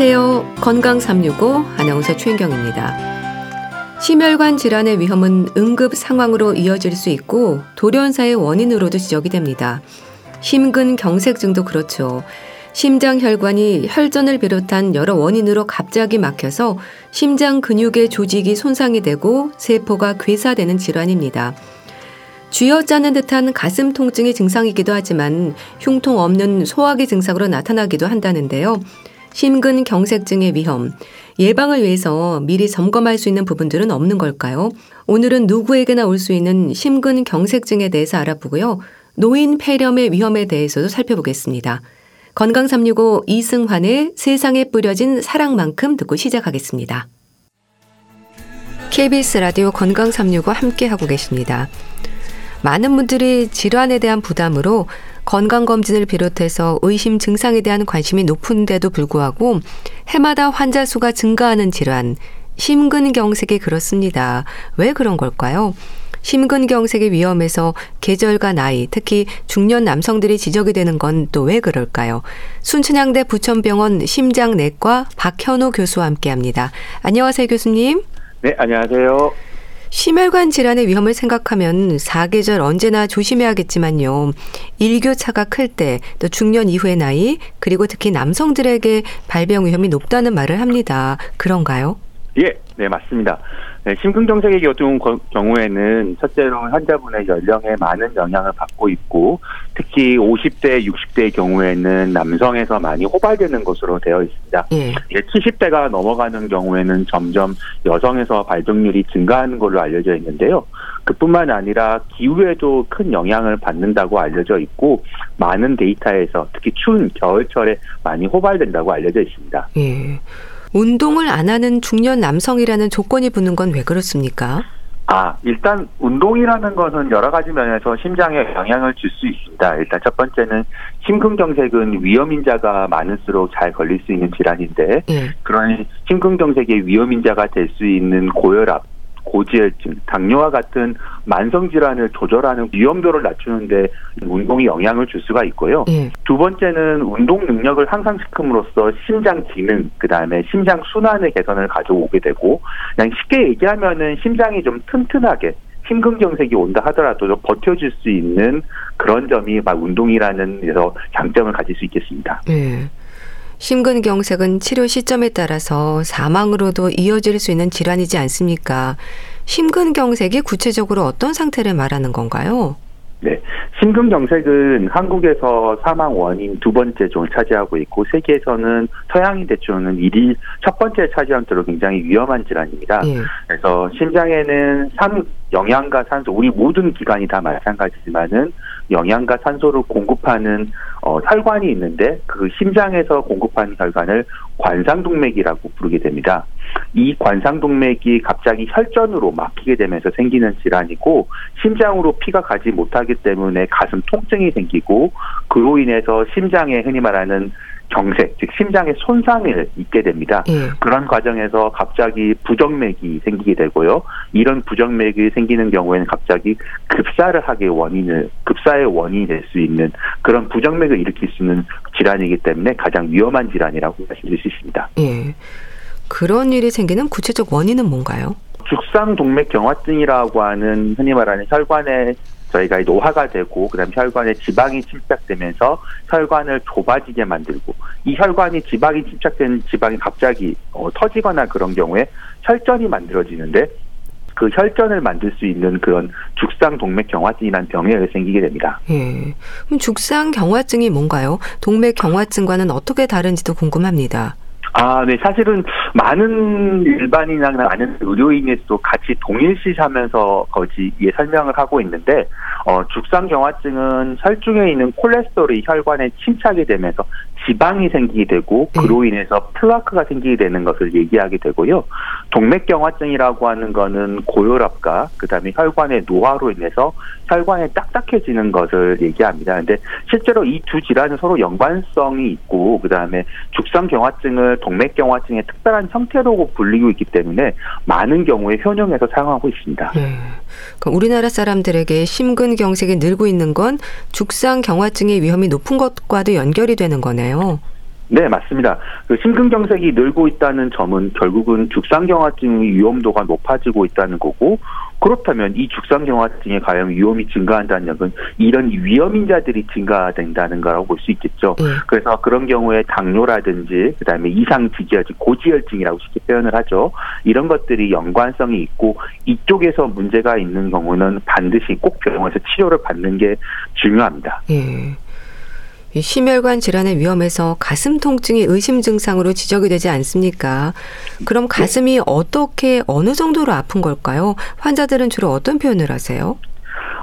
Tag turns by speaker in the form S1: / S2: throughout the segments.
S1: 안녕하세요. 건강 365 아나운서 최인경입니다. 심혈관 질환의 위험은 응급 상황으로 이어질 수 있고 돌연사의 원인으로도 지적이 됩니다. 심근경색증도 그렇죠. 심장 혈관이 혈전을 비롯한 여러 원인으로 갑자기 막혀서 심장 근육의 조직이 손상이 되고 세포가 괴사되는 질환입니다. 쥐어짜는 듯한 가슴 통증이 증상이기도 하지만 흉통 없는 소화기 증상으로 나타나기도 한다는데요. 심근 경색증의 위험, 예방을 위해서 미리 점검할 수 있는 부분들은 없는 걸까요? 오늘은 누구에게나 올 수 있는 심근 경색증에 대해서 알아보고요. 노인 폐렴의 위험에 대해서도 살펴보겠습니다. 건강 365 이승환의 세상에 뿌려진 사랑만큼 듣고 시작하겠습니다. KBS 라디오 건강 365 함께 하고 계십니다. 많은 분들이 질환에 대한 부담으로 건강검진을 비롯해서 의심 증상에 대한 관심이 높은데도 불구하고 해마다 환자 수가 증가하는 질환, 심근경색이 그렇습니다. 왜 그런 걸까요? 심근경색의 위험에서 계절과 나이, 특히 중년 남성들이 지적이 되는 건 또 왜 그럴까요? 순천향대 부천병원 심장내과 박현우 교수와 함께 합니다. 안녕하세요, 교수님.
S2: 네, 안녕하세요.
S1: 심혈관 질환의 위험을 생각하면 사계절 언제나 조심해야겠지만요. 일교차가 클 때, 또 중년 이후의 나이, 그리고 특히 남성들에게 발병 위험이 높다는 말을 합니다. 그런가요?
S2: 예, 네, 맞습니다. 네, 심근경색의 경우에는 첫째로 환자분의 연령에 많은 영향을 받고 있고 특히 50대, 60대의 경우에는 남성에서 많이 호발되는 것으로 되어 있습니다. 예. 70대가 넘어가는 경우에는 점점 여성에서 발병률이 증가하는 걸로 알려져 있는데요. 그뿐만 아니라 기후에도 큰 영향을 받는다고 알려져 있고 많은 데이터에서 특히 추운 겨울철에 많이 호발된다고 알려져 있습니다.
S1: 예. 운동을 안 하는 중년 남성이라는 조건이 붙는 건 왜 그렇습니까?
S2: 아, 일단 운동이라는 것은 여러 가지 면에서 심장에 영향을 줄 수 있습니다. 일단 첫 번째는 심근경색은 위험인자가 많을수록 잘 걸릴 수 있는 질환인데 예. 그런 심근경색의 위험인자가 될 수 있는 고혈압, 고지혈증, 당뇨와 같은 만성 질환을 조절하는 위험도를 낮추는데 운동이 영향을 줄 수가 있고요. 예. 두 번째는 운동 능력을 향상시킴으로써 심장 기능, 그 다음에 심장 순환의 개선을 가져오게 되고, 그냥 쉽게 얘기하면은 심장이 좀 튼튼하게 심근경색이 온다 하더라도 버텨줄 수 있는 그런 점이 막 운동이라는 데서 장점을 가질 수 있겠습니다.
S1: 예. 심근경색은 치료 시점에 따라서 사망으로도 이어질 수 있는 질환이지 않습니까? 심근경색이 구체적으로 어떤 상태를 말하는 건가요?
S2: 네. 심근경색은 한국에서 사망 원인 두 번째 쪽을 차지하고 있고 세계에서는 서양인 대충은 1위 첫 번째 차지한 대로 굉장히 위험한 질환입니다. 예. 그래서 심장에는 산 영양과 산소 우리 모든 기관이 다 마찬가지지만은 영양과 산소를 공급하는 어, 혈관이 있는데 그 심장에서 공급하는 혈관을 관상동맥이라고 부르게 됩니다. 이 관상동맥이 갑자기 혈전으로 막히게 되면서 생기는 질환이고 심장으로 피가 가지 못하기 때문에 가슴 통증이 생기고 그로 인해서 심장에 흔히 말하는 경색, 즉 심장에 손상을 입게 됩니다. 예. 그런 과정에서 갑자기 부정맥이 생기게 되고요. 이런 부정맥이 생기는 경우에는 갑자기 급사를 하게 원인을 급사의 원인이 될 수 있는 그런 부정맥을 일으킬 수 있는 질환이기 때문에 가장 위험한 질환이라고 말씀드릴 수 있습니다.
S1: 예. 그런 일이 생기는 구체적 원인은 뭔가요?
S2: 죽상 동맥 경화증이라고 하는 흔히 말하는 혈관의 저희가 노화가 되고 그다음에 혈관에 지방이 침착되면서 혈관을 좁아지게 만들고 이 혈관이 지방이 침착된 지방이 갑자기 어, 터지거나 그런 경우에 혈전이 만들어지는데 그 혈전을 만들 수 있는 그런 죽상 동맥 경화증이라는 병이 생기게 됩니다.
S1: 예. 그럼 죽상 경화증이 뭔가요? 동맥 경화증과는 어떻게 다른지도 궁금합니다.
S2: 아, 네. 사실은 많은 일반인이나 많은 의료인에도 같이 동일시하면서 거기에 설명을 하고 있는데, 어, 죽상경화증은 혈중에 있는 콜레스테롤이 혈관에 침착이 되면서 지방이 생기게 되고 네. 그로 인해서 플라크가 생기게 되는 것을 얘기하게 되고요. 동맥경화증이라고 하는 거는 고혈압과 그다음에 혈관의 노화로 인해서 혈관이 딱딱해지는 것을 얘기합니다. 근데 실제로 이 두 질환은 서로 연관성이 있고 그다음에 죽상경화증을 동맥경화증의 특별한 형태로 불리고 있기 때문에 많은 경우에 현용해서 사용하고 있습니다. 네.
S1: 그러니까 우리나라 사람들에게 심근경색이 늘고 있는 건 죽상 경화증의 위험이 높은 것과도 연결이 되는 거네요.
S2: 네, 맞습니다. 그 심근경색이 늘고 있다는 점은 결국은 죽상경화증의 위험도가 높아지고 있다는 거고 그렇다면 이 죽상경화증의 가염 위험이 증가한다는 것은 이런 위험인자들이 증가된다는 거라고 볼 수 있겠죠. 네. 그래서 그런 경우에 당뇨라든지 그다음에 이상 지지혈증, 고지혈증이라고 쉽게 표현을 하죠. 이런 것들이 연관성이 있고 이쪽에서 문제가 있는 경우는 반드시 꼭 병원에서 치료를 받는 게 중요합니다. 네.
S1: 심혈관 질환의 위험에서 가슴 통증이 의심 증상으로 지적이 되지 않습니까? 그럼 가슴이 어떻게 어느 정도로 아픈 걸까요? 환자들은 주로 어떤 표현을 하세요?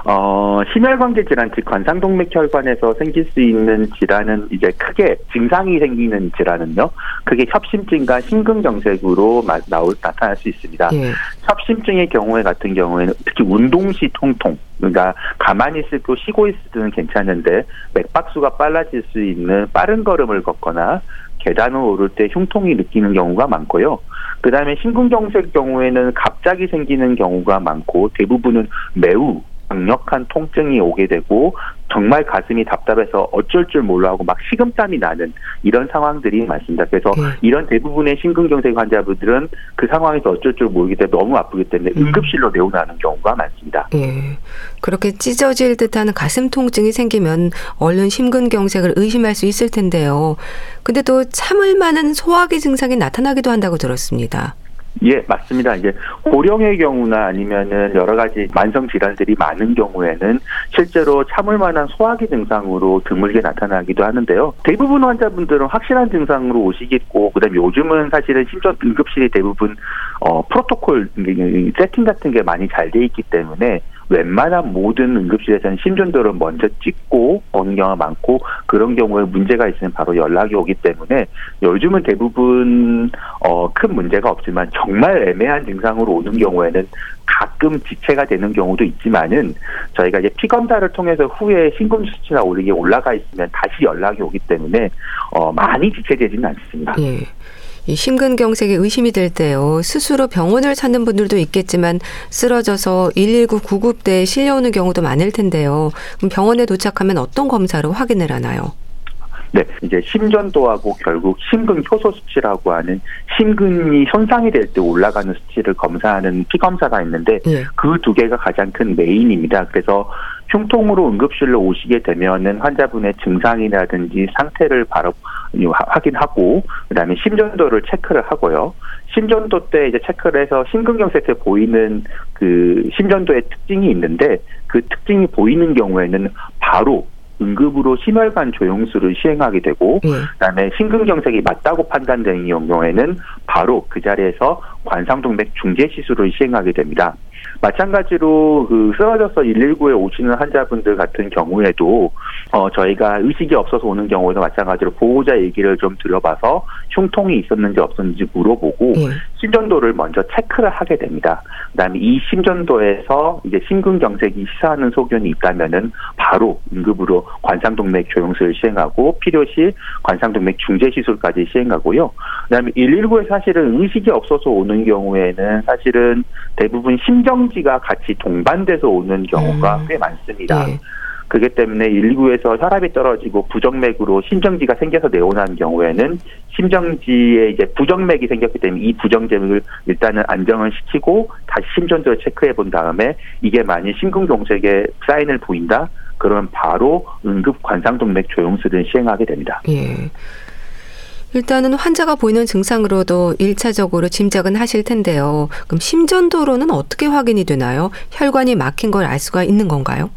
S2: 어, 심혈관계 질환, 즉 관상동맥혈관에서 생길 수 있는 질환은 이제 크게 증상이 생기는 질환은요. 그게 협심증과 심근경색으로 나올 나타날 수 있습니다. 예. 협심증의 경우에 같은 경우에는 특히 운동 시 통통, 그러니까 가만히 있고 쉬고 있을 때는 괜찮은데 맥박수가 빨라질 수 있는 빠른 걸음을 걷거나 계단을 오를 때 흉통이 느끼는 경우가 많고요. 그 다음에 심근경색 경우에는 갑자기 생기는 경우가 많고 대부분은 매우 강력한 통증이 오게 되고 정말 가슴이 답답해서 어쩔 줄 몰라 하고 막 식은땀이 나는 이런 상황들이 많습니다. 그래서 네. 이런 대부분의 심근경색 환자분들은 그 상황에서 어쩔 줄 모르기 때문에 너무 아프기 때문에 음. 응급실로 내원하는 경우가 많습니다.
S1: 네. 그렇게 찢어질 듯한 가슴 통증이 생기면 얼른 심근경색을 의심할 수 있을 텐데요. 근데 또 참을 만한 소화기 증상이 나타나기도 한다고 들었습니다.
S2: 예, 맞습니다. 이제 고령의 경우나 아니면은 여러 가지 만성 질환들이 많은 경우에는 실제로 참을 만한 소화기 증상으로 드물게 나타나기도 하는데요. 대부분 환자분들은 확실한 증상으로 오시겠고, 그다음에 요즘은 사실은 심전 응급실이 대부분 어 프로토콜 세팅 같은 게 많이 잘 돼 있기 때문에 웬만한 모든 응급실에서는 심전도를 먼저 찍고 오는 경우가 많고 그런 경우에 문제가 있으면 바로 연락이 오기 때문에 요즘은 대부분 어, 큰 문제가 없지만 정말 애매한 증상으로 오는 경우에는 가끔 지체가 되는 경우도 있지만은 저희가 이제 피 검사를 통해서 후에 심근 수치가 오르게 올라가 있으면 다시 연락이 오기 때문에 어, 많이 지체되지는 않습니다. 예.
S1: 이 심근경색에 의심이 될 때요. 스스로 병원을 찾는 분들도 있겠지만 쓰러져서 119 구급대에 실려오는 경우도 많을 텐데요. 그럼 병원에 도착하면 어떤 검사로 확인을 하나요?
S2: 네, 이제 심전도하고 결국 심근 효소 수치라고 하는 심근이 손상이 될 때 올라가는 수치를 검사하는 피 검사가 있는데 네. 그두 개가 가장 큰 메인입니다. 그래서 흉통으로 응급실로 오시게 되면은 환자분의 증상이라든지 상태를 바로 확인하고 그다음에 심전도를 체크를 하고요. 심전도 때 이제 체크를 해서 심근경색에 보이는 그 심전도의 특징이 있는데 그 특징이 보이는 경우에는 바로 응급으로 심혈관 조영술을 시행하게 되고 네. 그다음에 심근경색이 맞다고 판단되는 경우에는 바로 그 자리에서 관상동맥 중재 시술을 시행하게 됩니다. 마찬가지로 그 쓰러져서 119에 오시는 환자분들 같은 경우에도 어 저희가 의식이 없어서 오는 경우에도 마찬가지로 보호자 얘기를 좀 들어봐서 흉통이 있었는지 없었는지 물어보고 네. 심전도를 먼저 체크를 하게 됩니다. 그다음에 이 심전도에서 이제 심근경색이 시사하는 소견이 있다면은 바로 응급으로 관상동맥 조영술을 시행하고 필요시 관상동맥 중재 시술까지 시행하고요. 그다음에 119에 사실은 의식이 없어서 오는 경우에는 사실은 대부분 심정 지가 같이 동반돼서 오는 경우가 음. 꽤 많습니다. 네. 그렇기 때문에 119에서 혈압이 떨어지고 부정맥으로 심정지가 생겨서 내원한 경우에는 심정지에 이제 부정맥이 생겼기 때문에 이 부정맥을 일단은 안정을 시키고 다시 심전도를 체크해 본 다음에 이게 만약 심근경색에 사인을 보인다 그러면 바로 응급 관상동맥 조영술을 시행하게 됩니다. 예.
S1: 일단은 환자가 보이는 증상으로도 1차적으로 짐작은 하실 텐데요. 그럼 심전도로는 어떻게 확인이 되나요? 혈관이 막힌 걸 알 수가 있는 건가요?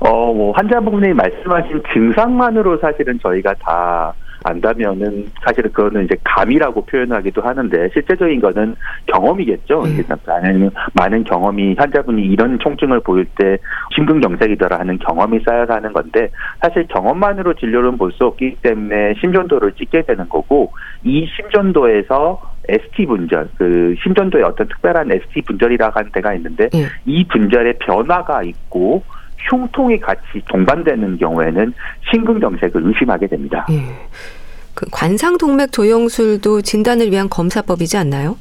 S2: 어, 뭐 환자분이 말씀하신 증상만으로 사실은 저희가 다 안다면은 사실은 그거는 이제 감이라고 표현하기도 하는데 실제적인 거는 경험이겠죠. 음. 많은 많은 경험이 환자분이 이런 통증을 보일 때 심근경색이더라 하는 경험이 쌓여서 하는 건데 사실 경험만으로 진료를 볼수 없기 때문에 심전도를 찍게 되는 거고 이 심전도에서 ST 분절, 그 심전도에 어떤 특별한 ST 분절이라고 하는 데가 있는데 음. 이 분절에 변화가 있고 흉통이 같이 동반되는 경우에는 심근경색을 의심하게 됩니다. 예.
S1: 그 관상동맥 조영술도 진단을 위한 검사법이지 않나요?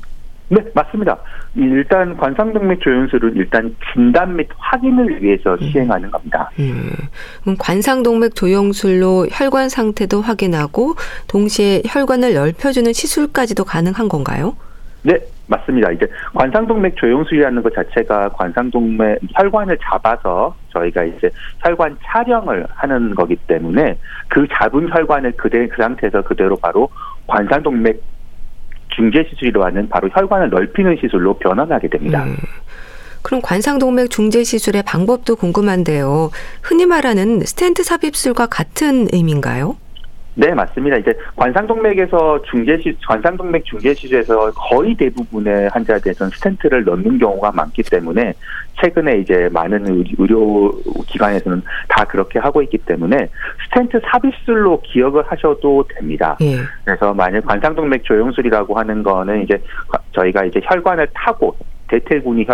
S2: 네, 맞습니다. 일단 관상동맥 조영술은 일단 진단 및 확인을 위해서 음. 시행하는 겁니다. 음.
S1: 그럼 관상동맥 조영술로 혈관 상태도 확인하고 동시에 혈관을 넓혀주는 시술까지도 가능한 건가요?
S2: 네, 맞습니다. 이제 관상동맥 조영술이라는 것 자체가 관상동맥 혈관을 잡아서 저희가 이제 혈관 촬영을 하는 거기 때문에 그 잡은 혈관을 그대 그 상태에서 그대로 바로 관상동맥 중재 시술로 하는 바로 혈관을 넓히는 시술로 변환하게 됩니다. 음.
S1: 그럼 관상동맥 중재 시술의 방법도 궁금한데요. 흔히 말하는 스텐트 삽입술과 같은 의미인가요?
S2: 네, 맞습니다. 이제 관상동맥에서 중재시, 관상동맥 중재시술에서 거의 대부분의 환자들에서는 스텐트를 넣는 경우가 많기 때문에 최근에 이제 많은 의료 기관에서는 다 그렇게 하고 있기 때문에 스텐트 삽입술로 기억을 하셔도 됩니다. 예. 그래서 만약 관상동맥 조영술이라고 하는 거는 이제 저희가 이제 혈관을 타고 대퇴군이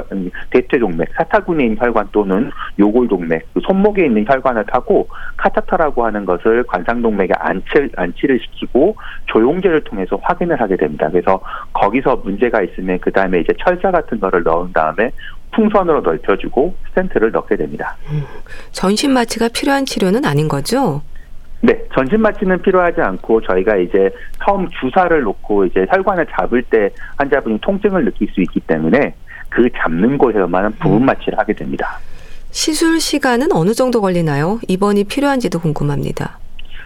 S2: 대퇴동맥, 사타구니에 있는 혈관 또는 요골동맥, 그 손목에 있는 혈관을 타고 카타타라고 하는 것을 관상동맥에 안치, 안치를 시키고 조용제를 통해서 확인을 하게 됩니다. 그래서 거기서 문제가 있으면 그 다음에 이제 철사 같은 거를 넣은 다음에 풍선으로 넓혀주고 스텐트를 넣게 됩니다. 음,
S1: 전신 마취가 필요한 치료는 아닌 거죠?
S2: 네, 전신 마취는 필요하지 않고 저희가 이제 처음 주사를 놓고 이제 혈관을 잡을 때 환자분이 통증을 느낄 수 있기 때문에 그 잡는 곳에서만 부분 음. 마취를 하게 됩니다.
S1: 시술 시간은 어느 정도 걸리나요? 입원이 필요한지도 궁금합니다.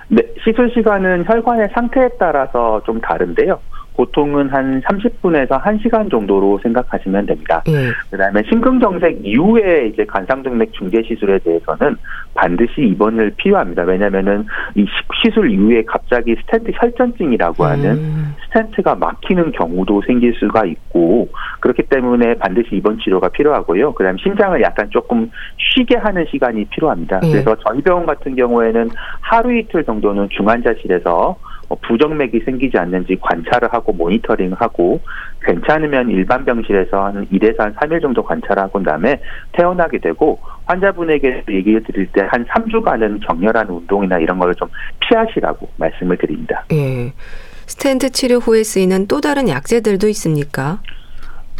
S2: 네, 시술 시간은 혈관의 상태에 따라서 좀 다른데요. 보통은 한 30분에서 1시간 정도로 생각하시면 됩니다. 예. 그다음에 심근경색 이후에 이제 관상동맥 중재 시술에 대해서는 반드시 입원을 필요합니다. 왜냐면은 이 시술 이후에 갑자기 스텐트 혈전증이라고 음. 하는 음. 스텐트가 막히는 경우도 생길 수가 있고 그렇기 때문에 반드시 입원 치료가 필요하고요. 그다음에 심장을 약간 조금 쉬게 하는 시간이 필요합니다. 예. 그래서 저희 병원 같은 경우에는 하루 이틀 정도는 중환자실에서 뭐 부정맥이 생기지 않는지 관찰을 하고 모니터링하고 괜찮으면 일반 병실에서 한 1에서 한 3일 정도 관찰하고 다음에 퇴원하게 되고 환자분에게 얘기를 드릴 때 한 3주간은 격렬한 운동이나 이런 걸 좀 피하시라고 말씀을 드립니다.
S1: 예. 스탠트 치료 후에 쓰이는 또 다른 약제들도 있습니까?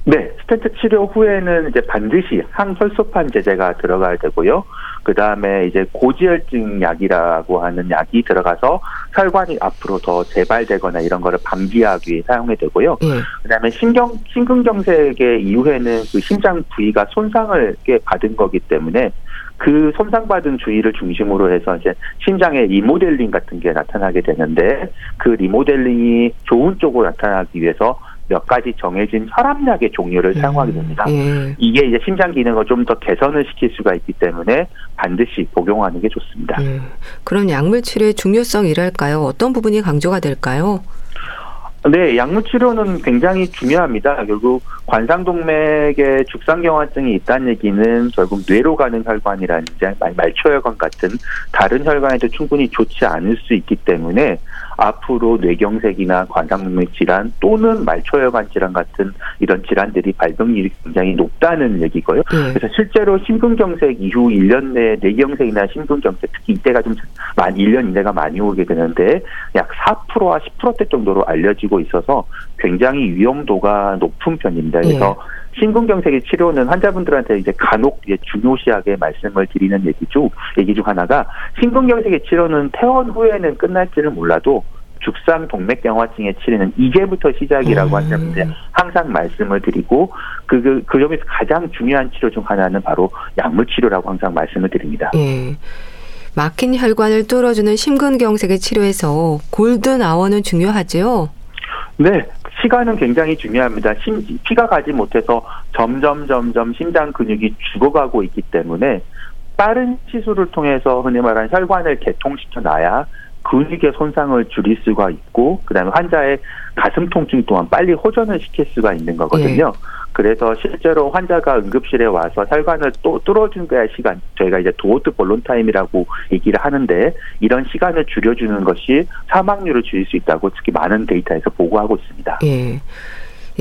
S2: 네, 스텐트 치료 후에는 이제 반드시 항혈소판 제제가 들어가야 되고요. 그 다음에 이제 고지혈증 약이라고 하는 약이 들어가서 혈관이 앞으로 더 재발되거나 이런 거를 방지하기 위해 사용이 되고요. 예. 그 다음에 신경, 심근경색의 이후에는 그 심장 부위가 손상을 꽤 받은 거기 때문에 그 손상받은 주위를 중심으로 해서 이제 심장의 리모델링 같은 게 나타나게 되는데 그 리모델링이 좋은 쪽으로 나타나기 위해서 몇 가지 정해진 혈압약의 종류를 음. 사용하게 됩니다. 예. 이게 이제 심장 기능을 좀 더 개선을 시킬 수가 있기 때문에 반드시 복용하는 게 좋습니다. 예.
S1: 그럼 약물 치료의 중요성이랄까요? 어떤 부분이 강조가 될까요?
S2: 네, 약물 치료는 굉장히 중요합니다. 결국 관상동맥에 죽상경화증이 있다는 얘기는 결국 뇌로 가는 혈관이라든지 말초혈관 같은 다른 혈관에도 충분히 좋지 않을 수 있기 때문에 앞으로 뇌경색이나 관상동맥 질환 또는 말초혈관 질환 같은 이런 질환들이 발병률이 굉장히 높다는 얘기고요. 네. 그래서 실제로 심근경색 이후 1년 내에 뇌경색이나 심근경색 특히 이때가 좀만 1년 이내가 많이 오게 되는데 약 4%와 10%대 정도로 알려지고 있어서 굉장히 위험도가 높은 편입니다. 그래서 네. 심근경색의 치료는 환자분들한테 이제 간혹 이제 중요시하게 말씀을 드리는 얘기죠. 얘기 중 하나가 심근경색의 치료는 퇴원 후에는 끝날지는 몰라도 죽상 동맥경화증의 치료는 이제부터 시작이라고 음. 환자분들 항상 말씀을 드리고 그, 그, 그 점에서 가장 중요한 치료 중 하나는 바로 약물 치료라고 항상 말씀을 드립니다. 예.
S1: 막힌 혈관을 뚫어주는 심근경색의 치료에서 골든 아워는 중요하죠?
S2: 네, 시간은 굉장히 중요합니다. 심, 피가 가지 못해서 점점 점점 심장 근육이 죽어가고 있기 때문에 빠른 시술을 통해서 흔히 말하는 혈관을 개통시켜 놔야 근육의 손상을 줄일 수가 있고 그다음에 환자의 가슴 통증 또한 빨리 호전을 시킬 수가 있는 거거든요. 예. 그래서 실제로 환자가 응급실에 와서 혈관을 또 뚫어준 거야 시간 저희가 이제 door to balloon time이라고 얘기를 하는데 이런 시간을 줄여주는 것이 사망률을 줄일 수 있다고 특히 많은 데이터에서 보고하고 있습니다. 예.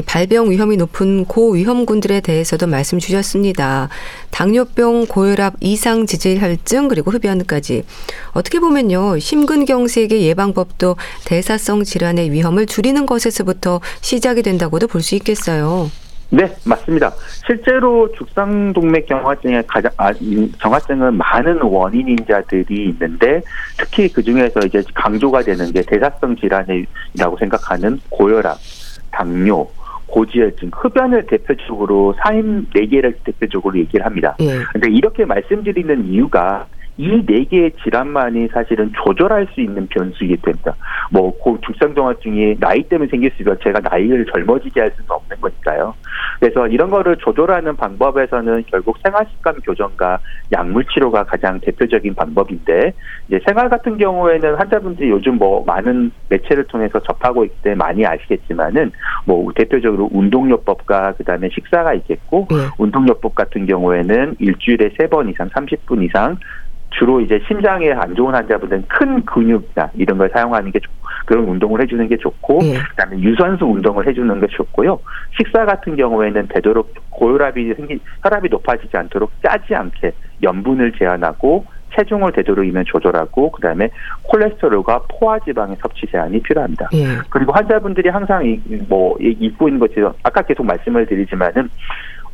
S1: 발병 위험이 높은 고위험군들에 대해서도 말씀 주셨습니다. 당뇨병, 고혈압, 이상 지질 혈증 그리고 흡연까지 어떻게 보면요 심근경색의 예방법도 대사성 질환의 위험을 줄이는 것에서부터 시작이 된다고도 볼 수 있겠어요.
S2: 네, 맞습니다. 실제로 죽상동맥 경화증의 가장 아, 경화증은 많은 원인 인자들이 있는데 특히 그 중에서 이제 강조가 되는 게 대사성 질환이라고 생각하는 고혈압, 당뇨, 고지혈증, 흡연을 대표적으로 사인 네 개를 대표적으로 얘기를 합니다. 그런데 예. 이렇게 말씀드리는 이유가 이 네 개의 질환만이 사실은 조절할 수 있는 변수이기 때문에 뭐 죽상종합증이 나이 때문에 생길 수 있어 제가 나이를 젊어지게 할 수는 없는 거니까요. 그래서 이런 거를 조절하는 방법에서는 결국 생활습관 교정과 약물 치료가 가장 대표적인 방법인데 이제 생활 같은 경우에는 환자분들이 요즘 뭐 많은 매체를 통해서 접하고 있기 때문에 많이 아시겠지만은 뭐 대표적으로 운동요법과 그다음에 식사가 있겠고 네. 운동요법 같은 경우에는 일주일에 세 번 이상 30분 이상 주로 이제 심장에 안 좋은 환자분들은 큰 근육이나 이런 걸 사용하는 게 좋고 그런 운동을 해주는 게 좋고 예. 그다음에 유산소 운동을 해주는 게 좋고요. 식사 같은 경우에는 되도록 고혈압이 생기 혈압이 높아지지 않도록 짜지 않게 염분을 제한하고 체중을 되도록이면 조절하고 그다음에 콜레스테롤과 포화지방의 섭취 제한이 필요합니다. 예. 그리고 환자분들이 항상 뭐 입고 있는 것처럼 아까 계속 말씀을 드리지만은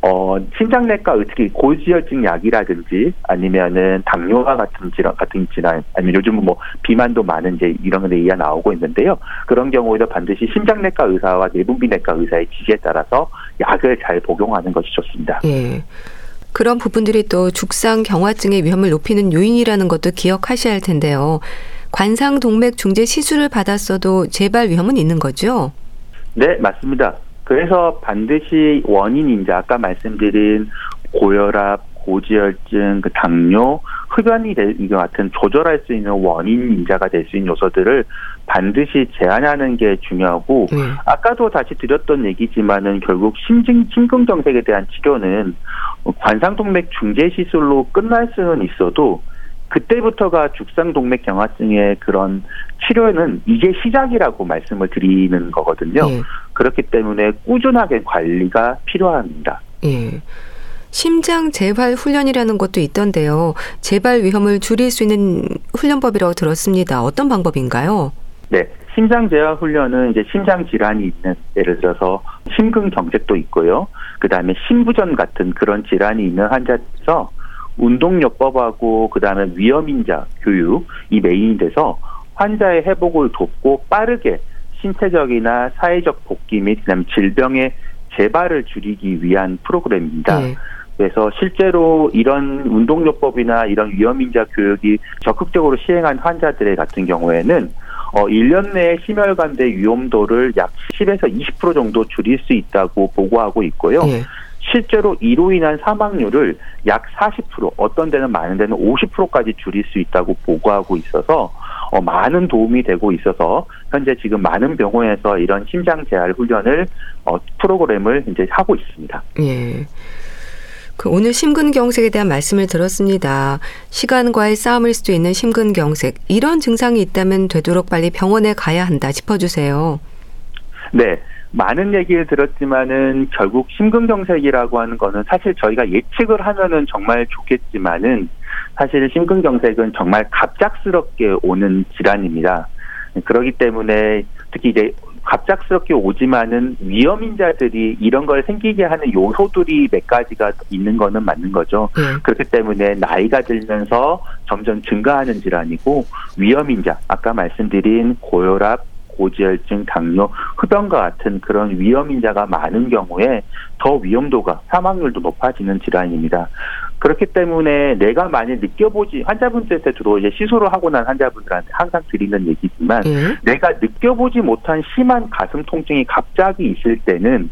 S2: 어, 심장내과 특히 고지혈증 약이라든지 아니면은 당뇨와 같은 질환 같은 질환 아니면 요즘은 뭐 비만도 많은 이제 이런 얘기가 나오고 있는데요. 그런 경우에도 반드시 심장내과 의사와 내분비내과 의사의 지시에 따라서 약을 잘 복용하는 것이 좋습니다. 예.
S1: 그런 부분들이 또 죽상 경화증의 위험을 높이는 요인이라는 것도 기억하셔야 할 텐데요. 관상 동맥 중재 시술을 받았어도 재발 위험은 있는 거죠?
S2: 네, 맞습니다. 그래서 반드시 원인인자 아까 말씀드린 고혈압, 고지혈증, 그 당뇨, 흡연이 이거 같은 조절할 수 있는 원인 인자가 될 수 있는 요소들을 반드시 제한하는 게 중요하고 네. 아까도 다시 드렸던 얘기지만은 결국 심증 심근경색에 대한 치료는 관상동맥 중재 시술로 끝날 수는 있어도 그때부터가 죽상동맥 경화증의 그런 치료는 이제 시작이라고 말씀을 드리는 거거든요. 예. 그렇기 때문에 꾸준하게 관리가 필요합니다. 예.
S1: 심장 재활 훈련이라는 것도 있던데요. 재발 위험을 줄일 수 있는 훈련법이라고 들었습니다. 어떤 방법인가요?
S2: 네. 심장 재활 훈련은 이제 심장 질환이 있는 예를 들어서 심근경색도 있고요. 그다음에 심부전 같은 그런 질환이 있는 환자에서 운동요법하고 그다음에 위험인자 교육 이 메인이 돼서 환자의 회복을 돕고 빠르게 신체적이나 사회적 복귀 및 그다음에 질병의 재발을 줄이기 위한 프로그램입니다. 네. 그래서 실제로 이런 운동요법이나 이런 위험인자 교육이 적극적으로 시행한 환자들 같은 경우에는 어 1년 내에 심혈관대 위험도를 약 10에서 20% 정도 줄일 수 있다고 보고하고 있고요. 네. 실제로 이로 인한 사망률을 약 40% 어떤 데는 많은 데는 50%까지 줄일 수 있다고 보고하고 있어서 어, 많은 도움이 되고 있어서 현재 지금 많은 병원에서 이런 심장 재활 훈련을 어, 프로그램을 이제 하고 있습니다. 예.
S1: 그 오늘 심근경색에 대한 말씀을 들었습니다. 시간과의 싸움일 수도 있는 심근경색 이런 증상이 있다면 되도록 빨리 병원에 가야 한다 짚어주세요.
S2: 네. 많은 얘기를 들었지만은 결국 심근경색이라고 하는 거는 사실 저희가 예측을 하면은 정말 좋겠지만은 사실 심근경색은 정말 갑작스럽게 오는 질환입니다. 그렇기 때문에 특히 이제 갑작스럽게 오지만은 위험인자들이 이런 걸 생기게 하는 요소들이 몇 가지가 있는 거는 맞는 거죠. 네. 그렇기 때문에 나이가 들면서 점점 증가하는 질환이고 위험인자 아까 말씀드린 고혈압, 고지혈증, 당뇨, 흡연과 같은 그런 위험 인자가 많은 경우에 더 위험도가 사망률도 높아지는 질환입니다. 그렇기 때문에 내가 많이 느껴보지 환자분들한테 주로 이제 시술을 하고 난 환자분들한테 항상 드리는 얘기지만 음. 내가 느껴보지 못한 심한 가슴 통증이 갑자기 있을 때는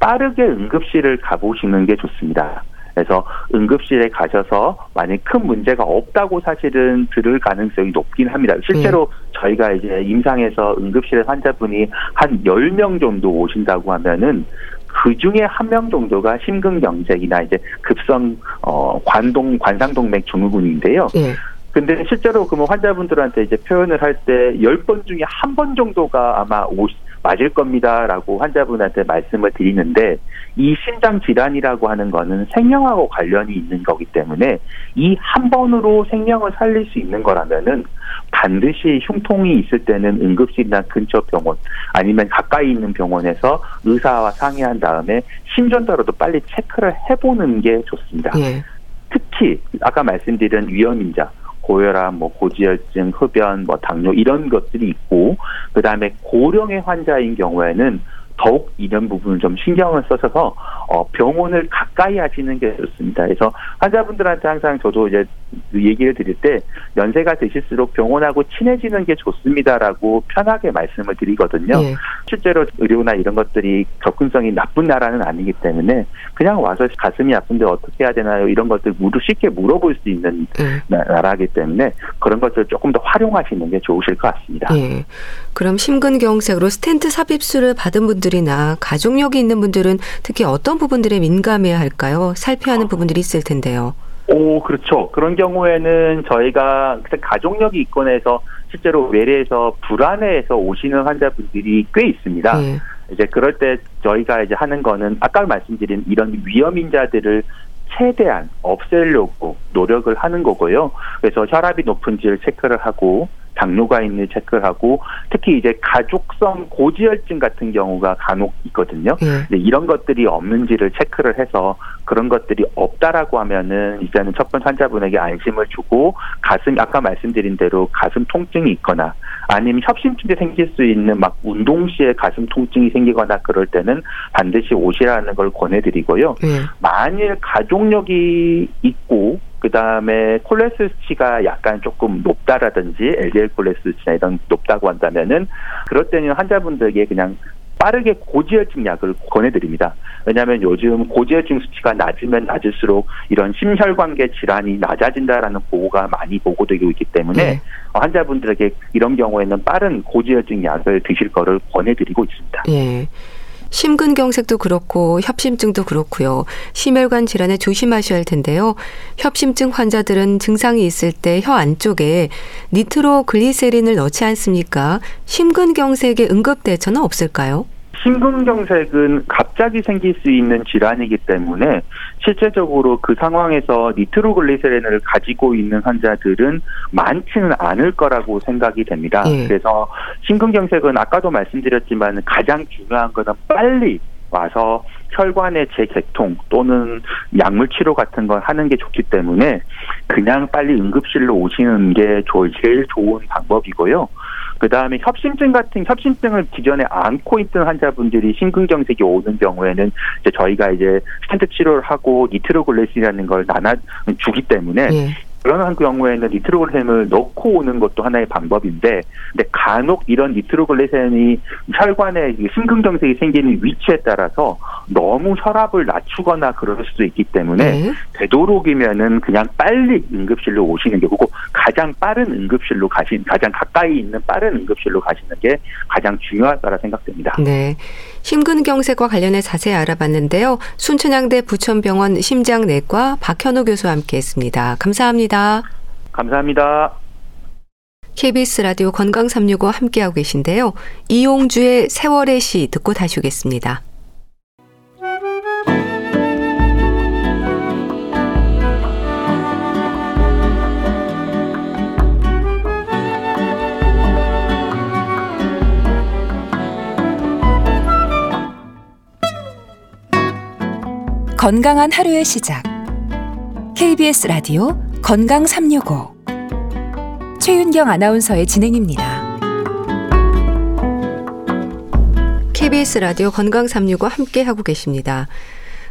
S2: 빠르게 응급실을 가보시는 게 좋습니다. 그래서 응급실에 가셔서 만약 큰 문제가 없다고 사실은 들을 가능성이 높긴 합니다. 실제로 네. 저희가 이제 임상에서 응급실에 환자분이 한 열 명 정도 오신다고 하면은 그 중에 한 명 정도가 심근경색이나 이제 급성 어 관동 관상동맥 증후군인데요. 네. 근데 실제로 그러면 환자분들한테 이제 표현을 할 때 열 번 중에 한 번 정도가 아마 오, 맞을 겁니다라고 환자분한테 말씀을 드리는데 이 심장 질환이라고 하는 거는 생명하고 관련이 있는 거기 때문에 이 한 번으로 생명을 살릴 수 있는 거라면은 반드시 흉통이 있을 때는 응급실이나 근처 병원 아니면 가까이 있는 병원에서 의사와 상의한 다음에 심전도로도 빨리 체크를 해보는 게 좋습니다. 예. 특히 아까 말씀드린 위험인자 고혈압, 뭐 고지혈증, 흡연, 뭐 당뇨 이런 것들이 있고 그 다음에 고령의 환자인 경우에는 더욱 이런 부분을 좀 신경을 써서 어, 병원을 가까이 하시는 게 좋습니다. 그래서 환자분들한테 항상 저도 이제 얘기를 드릴 때 연세가 드실수록 병원하고 친해지는 게 좋습니다라고 편하게 말씀을 드리거든요. 예. 실제로 의료나 이런 것들이 접근성이 나쁜 나라는 아니기 때문에 그냥 와서 가슴이 아픈데 어떻게 해야 되나요? 이런 것들 쉽게 물어볼 수 있는 예. 나라이기 때문에 그런 것들 조금 더 활용하시는 게 좋으실 것 같습니다. 예.
S1: 그럼 심근경색으로 스텐트 삽입술을 받은 분들이나 가족력이 있는 분들은 특히 어떤 부분들에 민감해야 할까요? 살펴야 하는 부분들이 있을 텐데요.
S2: 오, 그렇죠. 그런 경우에는 저희가 가족력이 있건 해서 실제로 외래에서 불안해해서 오시는 환자분들이 꽤 있습니다. 네. 이제 그럴 때 저희가 이제 하는 거는 아까 말씀드린 이런 위험 인자들을 최대한 없애려고 노력을 하는 거고요. 그래서 혈압이 높은지를 체크를 하고 당뇨가 있는 체크를 하고 특히 이제 가족성 고지혈증 같은 경우가 간혹 있거든요. 네. 이런 것들이 없는지를 체크를 해서 그런 것들이 없다라고 하면은 이제는 첫 번째 환자분에게 안심을 주고 가슴 아까 말씀드린 대로 가슴 통증이 있거나 아니면 협심증이 생길 수 있는 막 운동 시에 가슴 통증이 생기거나 그럴 때는 반드시 오시라는 걸 권해드리고요. 네. 만일 가족력이 있고 그 다음에 콜레스테롤 수치가 약간 조금 높다라든지 LDL 콜레스테롤 수치나 이런 높다고 한다면은 그럴 때는 환자분들에게 그냥 빠르게 고지혈증 약을 권해드립니다. 왜냐하면 요즘 고지혈증 수치가 낮으면 낮을수록 이런 심혈관계 질환이 낮아진다라는 보고가 많이 보고되고 있기 때문에 네. 환자분들에게 이런 경우에는 빠른 고지혈증 약을 드실 거를 권해드리고 있습니다.
S1: 네. 심근경색도 그렇고 협심증도 그렇고요. 심혈관 질환에 조심하셔야 할 텐데요. 협심증 환자들은 증상이 있을 때 혀 안쪽에 니트로글리세린을 넣지 않습니까? 심근경색의 응급 대처는 없을까요?
S2: 심근경색은 갑자기 생길 수 있는 질환이기 때문에 실제적으로 그 상황에서 니트로글리세린을 가지고 있는 환자들은 많지는 않을 거라고 생각이 됩니다. 예. 그래서 심근경색은 아까도 말씀드렸지만 가장 중요한 것은 빨리 와서 혈관의 재개통 또는 약물 치료 같은 걸 하는 게 좋기 때문에 그냥 빨리 응급실로 오시는 게 제일 좋은 방법이고요. 그 다음에 협심증 같은 협심증을 기존에 안고 있던 환자분들이 심근경색이 오는 경우에는 이제 저희가 이제 스탠트 치료를 하고 니트로글레신이라는 걸 나눠 주기 때문에 예. 그런 경우에는 니트로글레센을 넣고 오는 것도 하나의 방법인데, 근데 간혹 이런 니트로글레센이 혈관에 심근경색이 생기는 위치에 따라서 너무 혈압을 낮추거나 그럴 수도 있기 때문에 네. 되도록이면은 그냥 빨리 응급실로 오시는 게 그리고 가장 빠른 응급실로 가신 가장 가까이 있는 빠른 응급실로 가시는 게 가장 중요할 거라 생각됩니다.
S1: 네. 심근경색과 관련해 자세히 알아봤는데요. 순천향대 부천병원 심장내과 박현우 교수와 함께했습니다. 감사합니다.
S2: 감사합니다.
S1: KBS 라디오 건강 365 함께하고 계신데요. 이용주의 세월의 시 듣고 다시 오겠습니다.
S3: 건강한 하루의 시작. KBS 라디오 건강 365. 최윤경 아나운서의 진행입니다.
S1: KBS 라디오 건강 365 함께 하고 계십니다.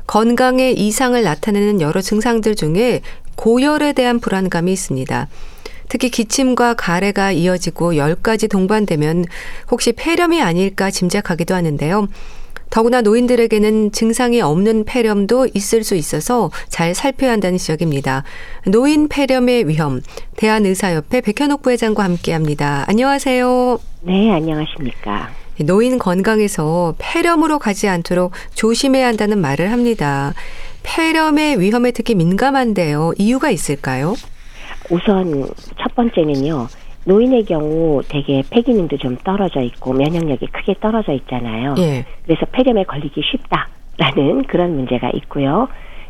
S1: 건강에 이상을 나타내는 여러 증상들 중에 고열에 대한 불안감이 있습니다. 특히 기침과 가래가 이어지고 열까지 동반되면 혹시 폐렴이 아닐까 짐작하기도 하는데요. 더구나 노인들에게는 증상이 없는 폐렴도 있을 수 있어서 잘 살펴야 한다는 지적입니다. 노인 폐렴의 위험, 대한의사협회 백현옥 부회장과 함께합니다. 안녕하세요.
S4: 네, 안녕하십니까.
S1: 노인 건강에서 폐렴으로 가지 않도록 조심해야 한다는 말을 합니다. 폐렴의 위험에 특히 민감한데요. 이유가 있을까요?
S4: 우선 첫 번째는요. 노인의 경우 대개 폐기능도 좀 떨어져 있고 면역력이 크게 떨어져 있잖아요. 예. 그래서 폐렴에 걸리기 쉽다라는 그런 문제가 있고요.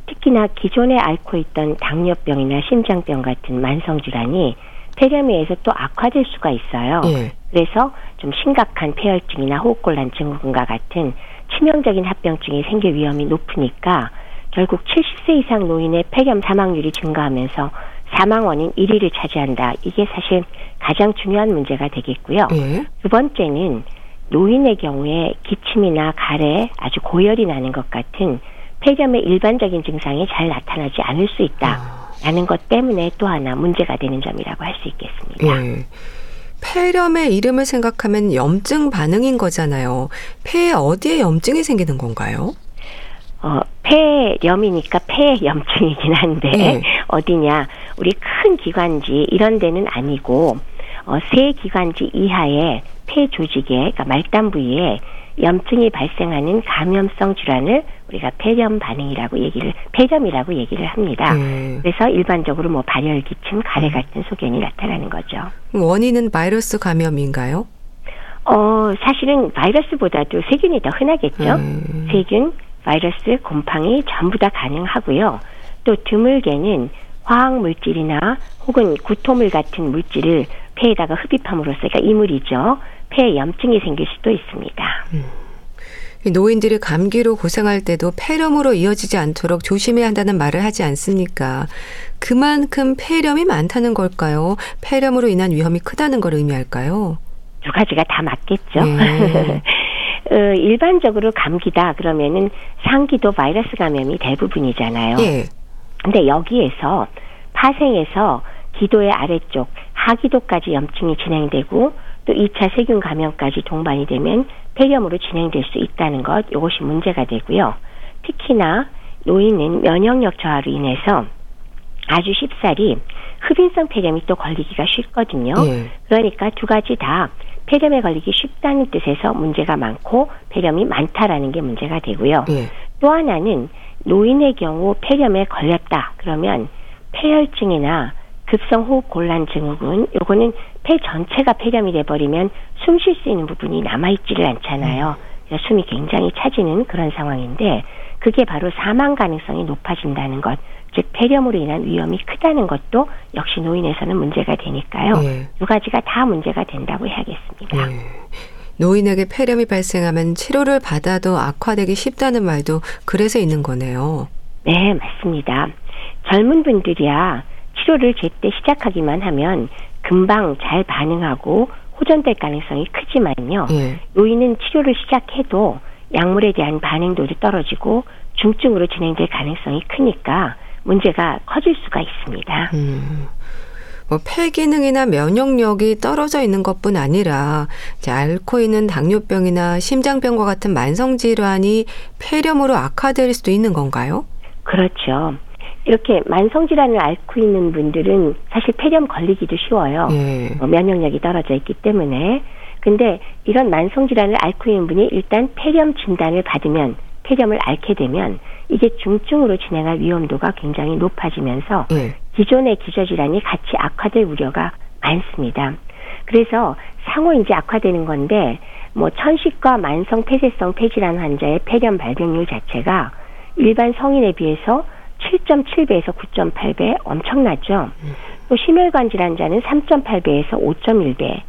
S4: 특히나 기존에 앓고 있던 당뇨병이나 심장병 같은 만성 질환이 폐렴에 의해서 또 악화될 수가 있어요. 예. 그래서 좀 심각한 폐혈증이나 호흡곤란 증후군과 같은 치명적인 합병증이 생길 위험이 높으니까 결국 70세 이상 노인의 폐렴 사망률이 증가하면서 사망 원인 1위를 차지한다. 이게 사실 가장 중요한 문제가 되겠고요. 예. 두 번째는 노인의 경우에 기침이나 가래 아주 고열이 나는 것 같은 폐렴의 일반적인 증상이 잘 나타나지 않을 수 있다라는 아. 것 때문에 또 하나 문제가 되는 점이라고 할 수 있겠습니다. 예.
S1: 폐렴의 이름을 생각하면 염증 반응인 거잖아요. 폐에 어디에 염증이 생기는 건가요?
S4: 어, 폐렴이니까 폐 염증이긴 한데 네. 어디냐 우리 큰 기관지 이런 데는 아니고 어, 세 기관지 이하의 폐 조직에 그러니까 말단 부위에 염증이 발생하는 감염성 질환을 우리가 폐렴 반응이라고 얘기를 폐렴이라고 얘기를 합니다. 음. 그래서 일반적으로 뭐 발열, 기침, 가래 음. 같은 소견이 나타나는 거죠.
S1: 원인은 바이러스 감염인가요?
S4: 어 사실은 바이러스보다도 세균이 더 흔하겠죠. 음. 세균, 바이러스, 곰팡이 전부 다 가능하고요. 또 드물게는 화학 물질이나 혹은 구토물 같은 물질을 폐에다가 흡입함으로써 그러니까 이물이죠. 폐에 염증이 생길 수도 있습니다. 음.
S1: 노인들이 감기로 고생할 때도 폐렴으로 이어지지 않도록 조심해야 한다는 말을 하지 않습니까? 그만큼 폐렴이 많다는 걸까요? 폐렴으로 인한 위험이 크다는 걸 의미할까요?
S4: 두 가지가 다 맞겠죠. 네. 어, 일반적으로 감기다 그러면은 상기도 바이러스 감염이 대부분이잖아요. 예. 근데 여기에서 파생해서 기도의 아래쪽 하기도까지 염증이 진행되고 또 2차 세균 감염까지 동반이 되면 폐렴으로 진행될 수 있다는 것 이것이 문제가 되고요. 특히나 노인은 면역력 저하로 인해서 아주 쉽사리 흡인성 폐렴이 또 걸리기가 쉽거든요. 예. 그러니까 두 가지 다 폐렴에 걸리기 쉽다는 뜻에서 문제가 많고 폐렴이 많다라는 게 문제가 되고요. 예. 또 하나는 노인의 경우 폐렴에 걸렸다 그러면 폐혈증이나 급성 호흡 곤란 증후군 요거는 폐 전체가 폐렴이 돼 버리면 숨 쉴 수 있는 부분이 남아 있지를 않잖아요. 그래서 숨이 굉장히 차지는 그런 상황인데 그게 바로 사망 가능성이 높아진다는 것. 즉 폐렴으로 인한 위험이 크다는 것도 역시 노인에서는 문제가 되니까요. 네. 두 가지가 다 문제가 된다고 해야겠습니다. 네.
S1: 노인에게 폐렴이 발생하면 치료를 받아도 악화되기 쉽다는 말도 그래서 있는 거네요.
S4: 네, 맞습니다. 젊은 분들이야 치료를 제때 시작하기만 하면 금방 잘 반응하고 호전될 가능성이 크지만요. 네. 노인은 치료를 시작해도 약물에 대한 반응도도 떨어지고 중증으로 진행될 가능성이 크니까 문제가 커질 수가 있습니다. 음.
S1: 뭐 폐 기능이나 면역력이 떨어져 있는 것뿐 아니라 이제 앓고 있는 당뇨병이나 심장병과 같은 만성 질환이 폐렴으로 악화될 수도 있는 건가요?
S4: 그렇죠. 이렇게 만성 질환을 앓고 있는 분들은 사실 폐렴 걸리기도 쉬워요. 예. 뭐 면역력이 떨어져 있기 때문에. 근데 이런 만성 질환을 앓고 있는 분이 일단 폐렴 진단을 받으면 폐렴을 앓게 되면 이게 중증으로 진행할 위험도가 굉장히 높아지면서 네. 기존의 기저질환이 같이 악화될 우려가 많습니다. 그래서 상호 이제 악화되는 건데 뭐 천식과 만성 폐쇄성 폐질환 환자의 폐렴 발병률 자체가 일반 성인에 비해서 7.7배에서 9.8배 엄청나죠. 또 심혈관 질환자는 3.8배에서 5.1배,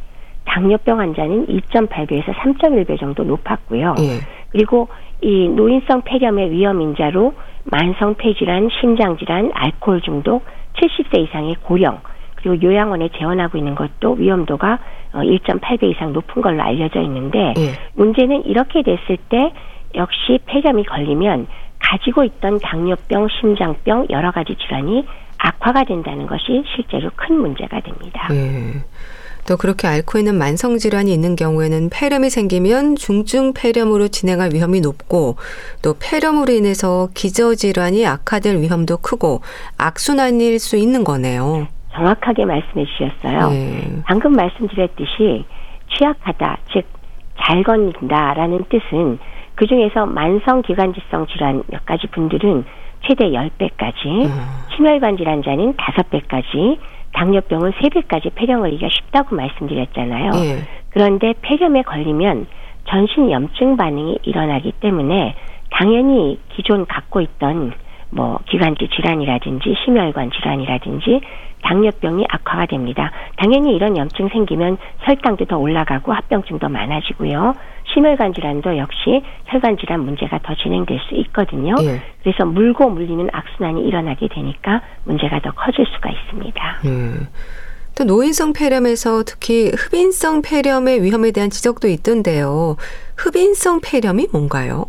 S4: 당뇨병 환자는 2.8배에서 3.1배 정도 높았고요. 예. 그리고 이 노인성 폐렴의 위험 인자로 만성 폐질환, 심장 질환, 알코올 중독, 70세 이상의 고령, 그리고 요양원에 재원하고 있는 것도 위험도가 1.8배 어, 이상 높은 걸로 알려져 있는데 예. 문제는 이렇게 됐을 때 역시 폐렴이 걸리면 가지고 있던 당뇨병, 심장병 여러 가지 질환이 악화가 된다는 것이 실제로 큰 문제가 됩니다. 예.
S1: 또 그렇게 앓고 있는 만성 질환이 있는 경우에는 폐렴이 생기면 중증 폐렴으로 진행할 위험이 높고 또 폐렴으로 인해서 기저 질환이 악화될 위험도 크고 악순환일 수 있는 거네요.
S4: 정확하게 말씀해 주셨어요. 네. 방금 말씀드렸듯이 취약하다, 즉 잘 건린다라는 뜻은 그 중에서 만성 기관지성 질환 몇 가지 분들은 최대 10배까지, 음. 심혈관 질환자는 5배까지, 당뇨병은 3배까지 폐렴 걸리기가 쉽다고 말씀드렸잖아요. 예. 그런데 폐렴에 걸리면 전신 염증 반응이 일어나기 때문에 당연히 기존 갖고 있던 뭐 기관지 질환이라든지 심혈관 질환이라든지 당뇨병이 악화가 됩니다. 당연히 이런 염증 생기면 혈당도 더 올라가고 합병증도 많아지고요. 심혈관 질환도 역시 혈관 질환 문제가 더 진행될 수 있거든요. 예. 그래서 물고 물리는 악순환이 일어나게 되니까 문제가 더 커질 수가 있습니다. 음.
S1: 또 노인성 폐렴에서 특히 흡인성 폐렴의 위험에 대한 지적도 있던데요. 흡인성 폐렴이 뭔가요?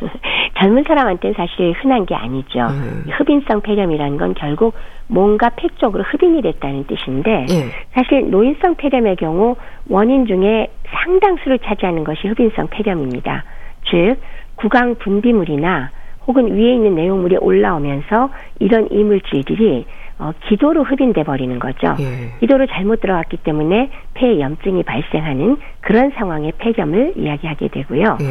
S4: 젊은 사람한테는 사실 흔한 게 아니죠. 음. 흡인성 폐렴이라는 건 결국 뭔가 폐 쪽으로 흡인이 됐다는 뜻인데 예. 사실 노인성 폐렴의 경우 원인 중에 상당수를 차지하는 것이 흡인성 폐렴입니다. 즉 구강 분비물이나 혹은 위에 있는 내용물이 올라오면서 이런 이물질들이 어, 기도로 흡인돼 버리는 거죠. 예. 기도로 잘못 들어갔기 때문에 폐에 염증이 발생하는 그런 상황의 폐렴을 이야기하게 되고요. 예.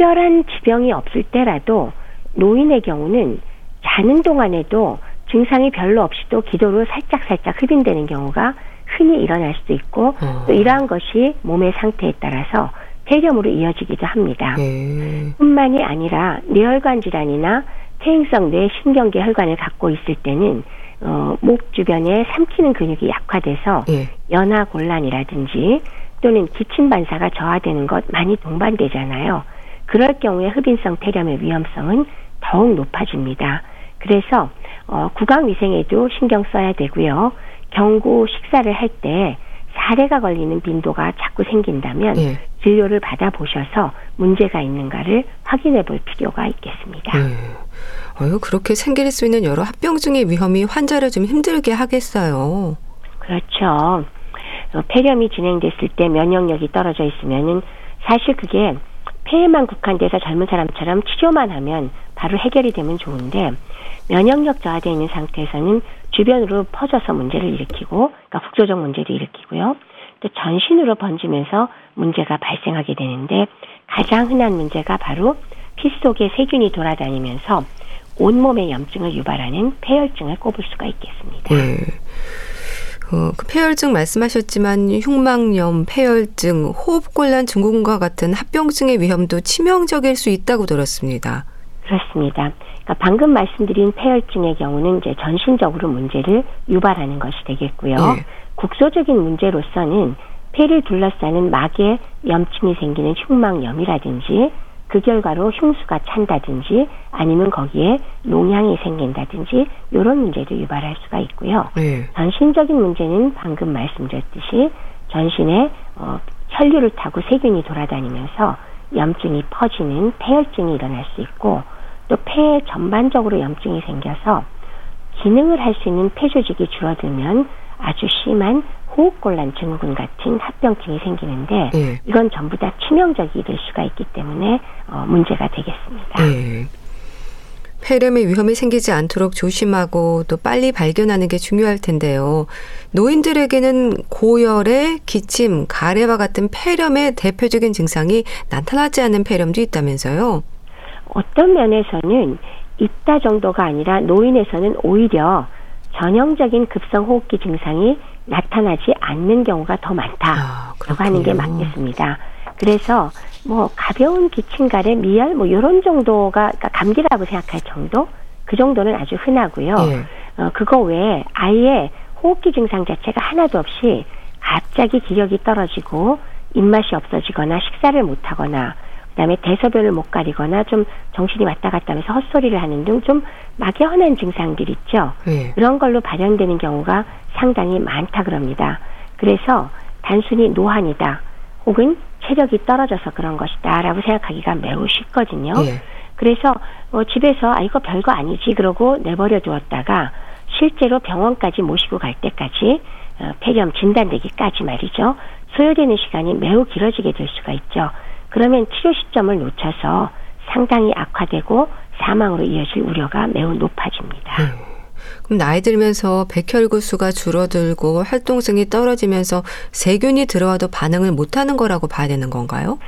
S4: 특별한 지병이 없을 때라도 노인의 경우는 자는 동안에도 증상이 별로 없이도 기도로 살짝 살짝 흡인되는 경우가 흔히 일어날 수도 있고 어. 또 이러한 것이 몸의 상태에 따라서 폐렴으로 이어지기도 합니다. 네. 뿐만이 아니라 뇌혈관 질환이나 퇴행성 뇌신경계 혈관을 갖고 있을 때는 어, 목 주변에 삼키는 근육이 약화돼서 네. 연하 곤란이라든지 또는 기침 반사가 저하되는 것 많이 동반되잖아요. 그럴 경우에 흡인성 폐렴의 위험성은 더욱 높아집니다. 그래서 어, 구강 위생에도 신경 써야 되고요. 경구 식사를 할 때 사례가 걸리는 빈도가 자꾸 생긴다면 네. 진료를 받아 보셔서 문제가 있는가를 확인해 볼 필요가 있겠습니다. 네.
S1: 어유 그렇게 생길 수 있는 여러 합병증의 위험이 환자를 좀 힘들게 하겠어요.
S4: 그렇죠. 어, 폐렴이 진행됐을 때 면역력이 떨어져 있으면은 사실 그게 폐에만 국한돼서 젊은 사람처럼 치료만 하면 바로 해결이 되면 좋은데 면역력 저하되어 있는 상태에서는 주변으로 퍼져서 문제를 일으키고 그러니까 국소적 문제를 일으키고요. 또 전신으로 번지면서 문제가 발생하게 되는데 가장 흔한 문제가 바로 피 속에 세균이 돌아다니면서 온몸의 염증을 유발하는 폐혈증을 꼽을 수가 있겠습니다. 네.
S1: 어, 그 폐혈증 말씀하셨지만 흉막염, 폐혈증, 호흡곤란 증후군과 같은 합병증의 위험도 치명적일 수 있다고 들었습니다.
S4: 그렇습니다. 그러니까 방금 말씀드린 폐혈증의 경우는 이제 전신적으로 문제를 유발하는 것이 되겠고요. 네. 국소적인 문제로서는 폐를 둘러싸는 막에 염증이 생기는 흉막염이라든지 그 결과로 흉수가 찬다든지 아니면 거기에 농양이 생긴다든지 이런 문제도 유발할 수가 있고요. 네. 전신적인 문제는 방금 말씀드렸듯이 전신에 어, 혈류를 타고 세균이 돌아다니면서 염증이 퍼지는 폐혈증이 일어날 수 있고 또 폐에 전반적으로 염증이 생겨서 기능을 할 수 있는 폐 조직이 줄어들면 아주 심한 호흡곤란 증후군 같은 합병증이 생기는데 네. 이건 전부 다 치명적이 될 수가 있기 때문에 어, 문제가 되겠습니다. 네.
S1: 폐렴의 위험이 생기지 않도록 조심하고 또 빨리 발견하는 게 중요할 텐데요. 노인들에게는 고열에 기침, 가래와 같은 폐렴의 대표적인 증상이 나타나지 않는 폐렴도 있다면서요.
S4: 어떤 면에서는 있다 정도가 아니라 노인에서는 오히려 전형적인 급성 호흡기 증상이 나타나지 않는 경우가 더 많다라고 아, 하는 게 맞겠습니다. 그래서 뭐 가벼운 기침가래, 미열 뭐 이런 정도가 그러니까 감기라고 생각할 정도 그 정도는 아주 흔하고요. 예. 어, 그거 외에 아예 호흡기 증상 자체가 하나도 없이 갑자기 기력이 떨어지고 입맛이 없어지거나 식사를 못하거나 그다음에 대소변을 못 가리거나 좀 정신이 왔다 갔다 하면서 헛소리를 하는 등 좀 막연한 증상들 있죠. 네. 그런 걸로 발현되는 경우가 상당히 많다 그럽니다. 그래서 단순히 노환이다 혹은 체력이 떨어져서 그런 것이다라고 생각하기가 매우 쉽거든요. 네. 그래서 뭐 집에서 아 이거 별거 아니지 그러고 내버려 두었다가 실제로 병원까지 모시고 갈 때까지 어, 폐렴 진단되기까지 말이죠. 소요되는 시간이 매우 길어지게 될 수가 있죠. 그러면 치료 시점을 놓쳐서 상당히 악화되고 사망으로 이어질 우려가 매우 높아집니다. 음.
S1: 그럼 나이 들면서 백혈구 수가 줄어들고 활동성이 떨어지면서 세균이 들어와도 반응을 못하는 거라고 봐야 되는 건가요?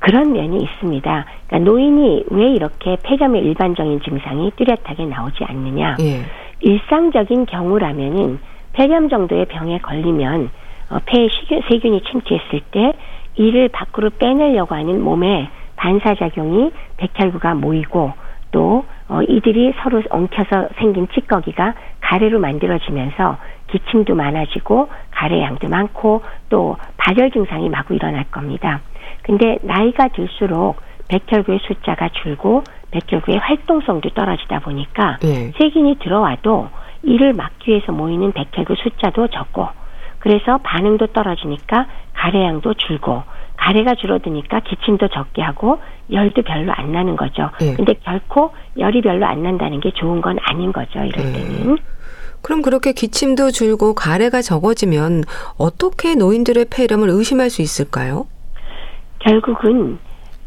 S4: 그런 면이 있습니다. 그러니까 노인이 왜 이렇게 폐렴의 일반적인 증상이 뚜렷하게 나오지 않느냐? 예. 일상적인 경우라면은 폐렴 정도의 병에 걸리면 어, 폐에 세균이 침투했을 때 이를 밖으로 빼내려고 하는 몸의 반사작용이 백혈구가 모이고 또 어, 이들이 서로 엉켜서 생긴 찌꺼기가 가래로 만들어지면서 기침도 많아지고 가래 양도 많고 또 발열 증상이 마구 일어날 겁니다. 근데 나이가 들수록 백혈구의 숫자가 줄고 백혈구의 활동성도 떨어지다 보니까 네. 세균이 들어와도 이를 막기 위해서 모이는 백혈구 숫자도 적고 그래서 반응도 떨어지니까 가래양도 줄고 가래가 줄어드니까 기침도 적게 하고 열도 별로 안 나는 거죠. 네. 근데 결코 열이 별로 안 난다는 게 좋은 건 아닌 거죠. 이럴 네. 때는.
S1: 그럼 그렇게 기침도 줄고 가래가 적어지면 어떻게 노인들의 폐렴을 의심할 수 있을까요?
S4: 결국은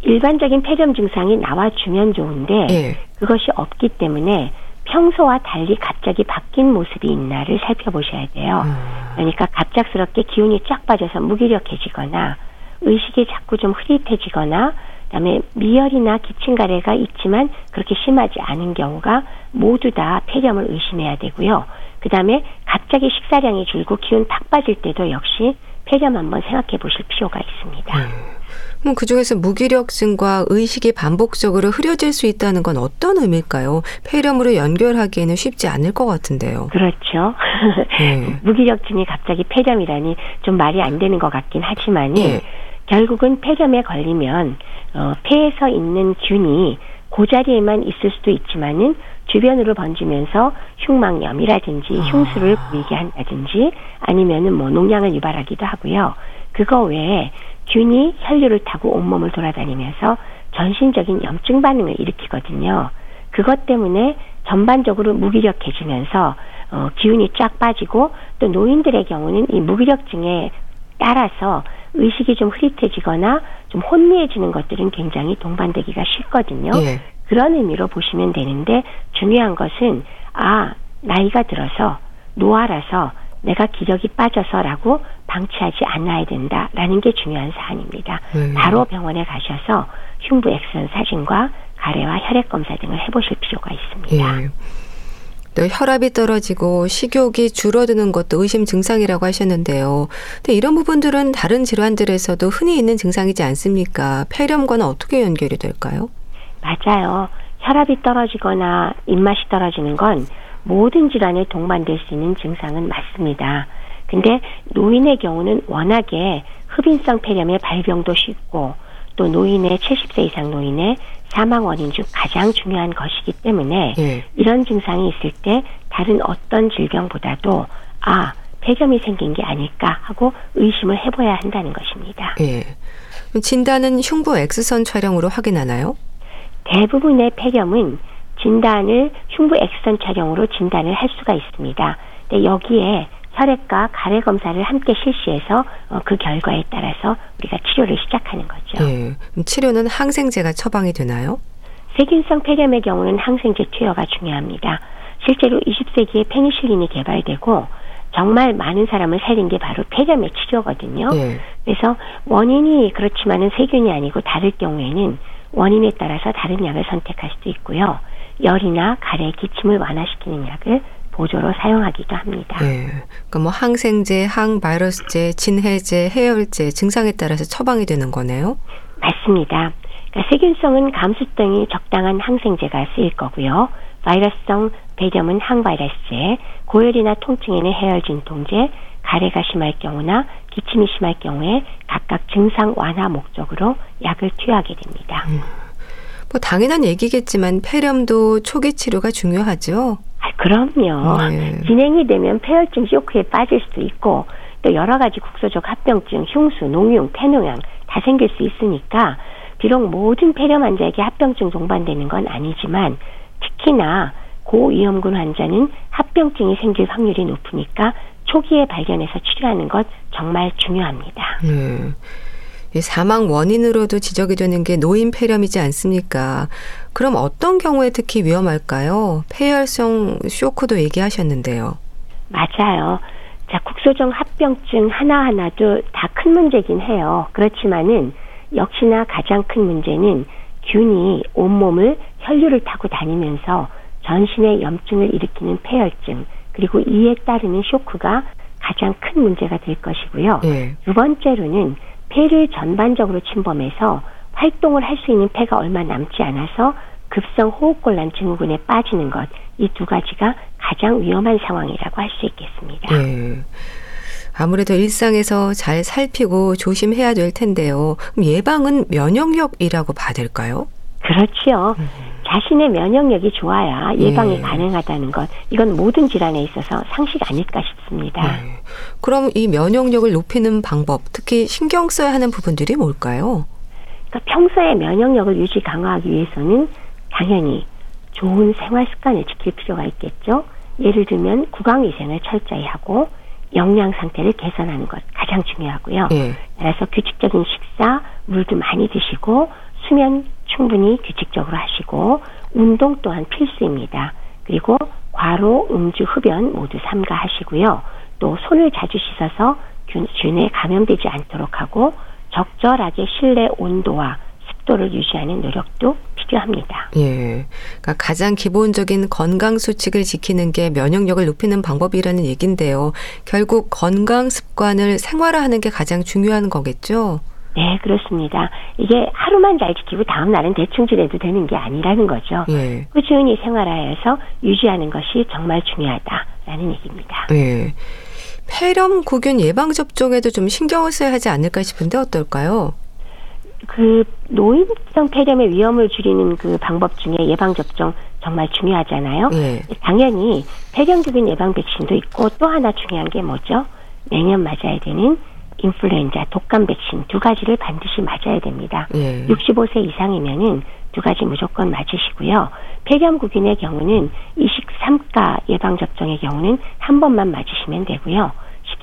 S4: 일반적인 폐렴 증상이 나와주면 좋은데 네. 그것이 없기 때문에 평소와 달리 갑자기 바뀐 모습이 있나를 살펴보셔야 돼요. 음. 그러니까 갑작스럽게 기운이 쫙 빠져서 무기력해지거나 의식이 자꾸 좀 흐릿해지거나 그다음에 미열이나 기침가래가 있지만 그렇게 심하지 않은 경우가 모두 다 폐렴을 의심해야 되고요. 그다음에 갑자기 식사량이 줄고 기운 탁 빠질 때도 역시 폐렴 한번 생각해 보실 필요가 있습니다. 음.
S1: 그럼 그중에서 무기력증과 의식이 반복적으로 흐려질 수 있다는 건 어떤 의미일까요? 폐렴으로 연결하기에는 쉽지 않을 것 같은데요.
S4: 그렇죠. 네. 무기력증이 갑자기 폐렴이라니 좀 말이 안 되는 것 같긴 하지만 네. 결국은 폐렴에 걸리면 어, 폐에서 있는 균이 그 자리에만 있을 수도 있지만은 주변으로 번지면서 흉막염이라든지 아. 흉수를 보이게 한다든지 아니면은 뭐 농양을 유발하기도 하고요. 그거 외에 균이 혈류를 타고 온몸을 돌아다니면서 전신적인 염증 반응을 일으키거든요. 그것 때문에 전반적으로 무기력해지면서 어, 기운이 쫙 빠지고 또 노인들의 경우는 이 무기력증에 따라서 의식이 좀 흐릿해지거나 좀 혼미해지는 것들은 굉장히 동반되기가 쉽거든요. 예. 그런 의미로 보시면 되는데 중요한 것은 아 나이가 들어서 노화라서 내가 기력이 빠져서라고 방치하지 않아야 된다라는 게 중요한 사안입니다. 음. 바로 병원에 가셔서 흉부 엑선 사진과 가래와 혈액 검사 등을 해보실 필요가 있습니다. 예.
S1: 또 혈압이 떨어지고 식욕이 줄어드는 것도 의심 증상이라고 하셨는데요. 근데 이런 부분들은 다른 질환들에서도 흔히 있는 증상이지 않습니까? 폐렴과는 어떻게 연결이 될까요?
S4: 맞아요. 혈압이 떨어지거나 입맛이 떨어지는 건 모든 질환에 동반될 수 있는 증상은 맞습니다. 근데 노인의 경우는 워낙에 흡인성 폐렴의 발병도 쉽고 또 노인의 70세 이상 노인의 사망 원인 중 가장 중요한 것이기 때문에 네. 이런 증상이 있을 때 다른 어떤 질병보다도 아 폐렴이 생긴 게 아닐까 하고 의심을 해봐야 한다는 것입니다.
S1: 예. 진단은 흉부 X선 촬영으로 확인하나요?
S4: 대부분의 폐렴은 진단을 흉부 X선 촬영으로 진단을 할 수가 있습니다. 근데 여기에 혈액과 가래 검사를 함께 실시해서 어, 그 결과에 따라서 우리가 치료를 시작하는 거죠.
S1: 네. 치료는 항생제가 처방이 되나요?
S4: 세균성 폐렴의 경우는 항생제 투여가 중요합니다. 실제로 20세기에 페니실린이 개발되고 정말 많은 사람을 살린 게 바로 폐렴의 치료거든요. 네. 그래서 원인이 그렇지만은 세균이 아니고 다를 경우에는 원인에 따라서 다른 약을 선택할 수도 있고요. 열이나 가래, 기침을 완화시키는 약을 보조로 사용하기도 합니다.
S1: 네. 그러니까 뭐 항생제, 항바이러스제, 진해제, 해열제 증상에 따라서 처방이 되는 거네요.
S4: 맞습니다. 그러니까 세균성은 감수 등이 적당한 항생제가 쓰일 거고요. 바이러스성 배렴은 항바이러스제, 고열이나 통증에는 해열 진통제, 가래가 심할 경우나 기침이 심할 경우에 각각 증상 완화 목적으로 약을 투여하게 됩니다. 음.
S1: 뭐 당연한 얘기겠지만 폐렴도 초기 치료가 중요하죠.
S4: 아, 그럼요. 네. 진행이 되면 폐혈증 쇼크에 빠질 수도 있고 또 여러 가지 국소적 합병증, 흉수, 농용, 폐농양 다 생길 수 있으니까 비록 모든 폐렴 환자에게 합병증 동반되는 건 아니지만 특히나 고위험군 환자는 합병증이 생길 확률이 높으니까 초기에 발견해서 치료하는 것 정말 중요합니다. 네.
S1: 사망 원인으로도 지적이 되는 게 노인 폐렴이지 않습니까? 그럼 어떤 경우에 특히 위험할까요? 폐혈성 쇼크도 얘기하셨는데요.
S4: 맞아요. 자, 국소정 합병증 하나하나도 다 큰 문제긴 해요. 그렇지만은 역시나 가장 큰 문제는 균이 온몸을 혈류를 타고 다니면서 전신에 염증을 일으키는 폐혈증, 그리고 이에 따르는 쇼크가 가장 큰 문제가 될 것이고요. 네. 두 번째로는 폐를 전반적으로 침범해서 활동을 할 수 있는 폐가 얼마 남지 않아서 급성 호흡곤란 증후군에 빠지는 것, 이 두 가지가 가장 위험한 상황이라고 할 수 있겠습니다. 네.
S1: 아무래도 일상에서 잘 살피고 조심해야 될 텐데요. 예방은 면역력이라고 봐야 될까요?
S4: 그렇지요. 음. 자신의 면역력이 좋아야 예방이 예. 가능하다는 것, 이건 모든 질환에 있어서 상식 아닐까 싶습니다. 예.
S1: 그럼 이 면역력을 높이는 방법, 특히 신경 써야 하는 부분들이 뭘까요?
S4: 그러니까 평소에 면역력을 유지 강화하기 위해서는 당연히 좋은 생활 습관을 지킬 필요가 있겠죠. 예를 들면 구강 위생을 철저히 하고 영양 상태를 개선하는 것 가장 중요하고요. 예. 따라서 규칙적인 식사, 물도 많이 드시고 수면 충분히 규칙적으로 하시고 운동 또한 필수입니다. 그리고 과로, 음주, 흡연 모두 삼가하시고요. 또 손을 자주 씻어서 균 에 감염되지 않도록 하고 적절하게 실내 온도와 습도를 유지하는 노력도 필요합니다.
S1: 예. 그러니까 가장 기본적인 건강 수칙을 지키는 게 면역력을 높이는 방법이라는 얘긴데요. 결국 건강 습관을 생활화하는 게 가장 중요한 거겠죠?
S4: 네, 그렇습니다. 이게 하루만 잘 지키고 다음 날은 대충 지내도 되는 게 아니라는 거죠. 예. 꾸준히 생활하여서 유지하는 것이 정말 중요하다라는 얘기입니다. 예.
S1: 폐렴구균 예방접종에도 좀 신경을 써야 하지 않을까 싶은데 어떨까요?
S4: 그 노인성 폐렴의 위험을 줄이는 그 방법 중에 예방 접종 정말 중요하잖아요. 네. 당연히 폐렴균 예방 백신도 있고 또 하나 중요한 게 뭐죠? 매년 맞아야 되는 인플루엔자 독감 백신 두 가지를 반드시 맞아야 됩니다. 네. 65세 이상이면은 두 가지 무조건 맞으시고요. 폐렴구균의 경우는 23가 예방 접종의 경우는 한 번만 맞으시면 되고요.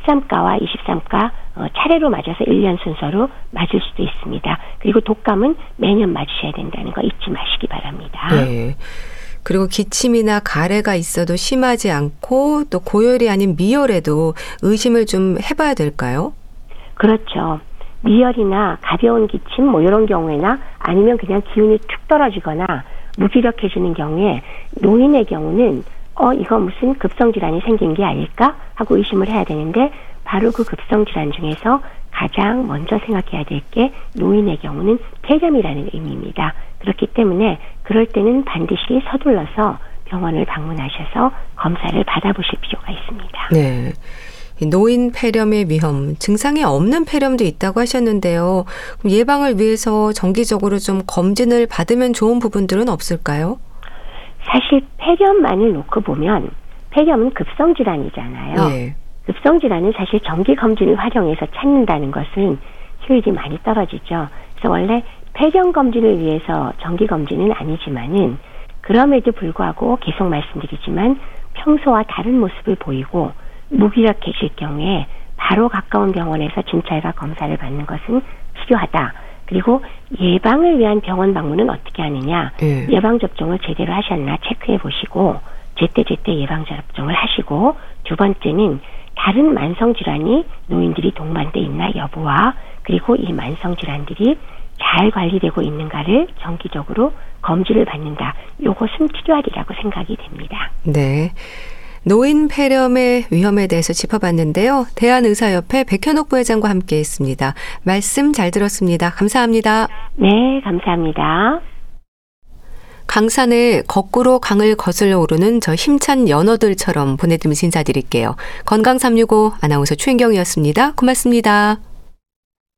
S4: 13가와 23가 어, 차례로 맞아서 1년 순서로 맞을 수도 있습니다. 그리고 독감은 매년 맞으셔야 된다는 거 잊지 마시기 바랍니다. 네.
S1: 그리고 기침이나 가래가 있어도 심하지 않고 또 고열이 아닌 미열에도 의심을 좀 해봐야 될까요?
S4: 그렇죠. 미열이나 가벼운 기침 뭐 이런 경우에나 아니면 그냥 기운이 툭 떨어지거나 무기력해지는 경우에 노인의 경우는 어, 이거 무슨 급성 질환이 생긴 게 아닐까 하고 의심을 해야 되는데 바로 그 급성 질환 중에서 가장 먼저 생각해야 될 게 노인의 경우는 폐렴이라는 의미입니다. 그렇기 때문에 그럴 때는 반드시 서둘러서 병원을 방문하셔서 검사를 받아보실 필요가 있습니다. 네.
S1: 노인 폐렴의 위험, 증상이 없는 폐렴도 있다고 하셨는데요. 예방을 위해서 정기적으로 좀 검진을 받으면 좋은 부분들은 없을까요?
S4: 사실 폐렴만을 놓고 보면 폐렴은 급성 질환이잖아요. 네. 급성 질환은 사실 정기 검진을 활용해서 찾는다는 것은 효율이 많이 떨어지죠. 그래서 원래 폐렴 검진을 위해서 정기 검진은 아니지만은 그럼에도 불구하고 계속 말씀드리지만 평소와 다른 모습을 보이고 무기력해질 경우에 바로 가까운 병원에서 진찰과 검사를 받는 것은 필요하다. 그리고 예방을 위한 병원 방문은 어떻게 하느냐? 네. 예방 접종을 제대로 하셨나 체크해 보시고 제때제때 예방 접종을 하시고 두 번째는 다른 만성 질환이 노인들이 동반돼 있나 여부와 그리고 이 만성 질환들이 잘 관리되고 있는가를 정기적으로 검진을 받는다. 요것은 필요하리라고 생각이 됩니다.
S1: 네. 노인 폐렴의 위험에 대해서 짚어봤는데요. 대한의사협회 백현옥 부회장과 함께 했습니다. 말씀 잘 들었습니다. 감사합니다.
S4: 네, 감사합니다.
S1: 강산에 거꾸로 강을 거슬러 오르는 저 힘찬 연어들처럼 보내드리면서 인사드릴게요. 건강365 아나운서 최인경이었습니다. 고맙습니다.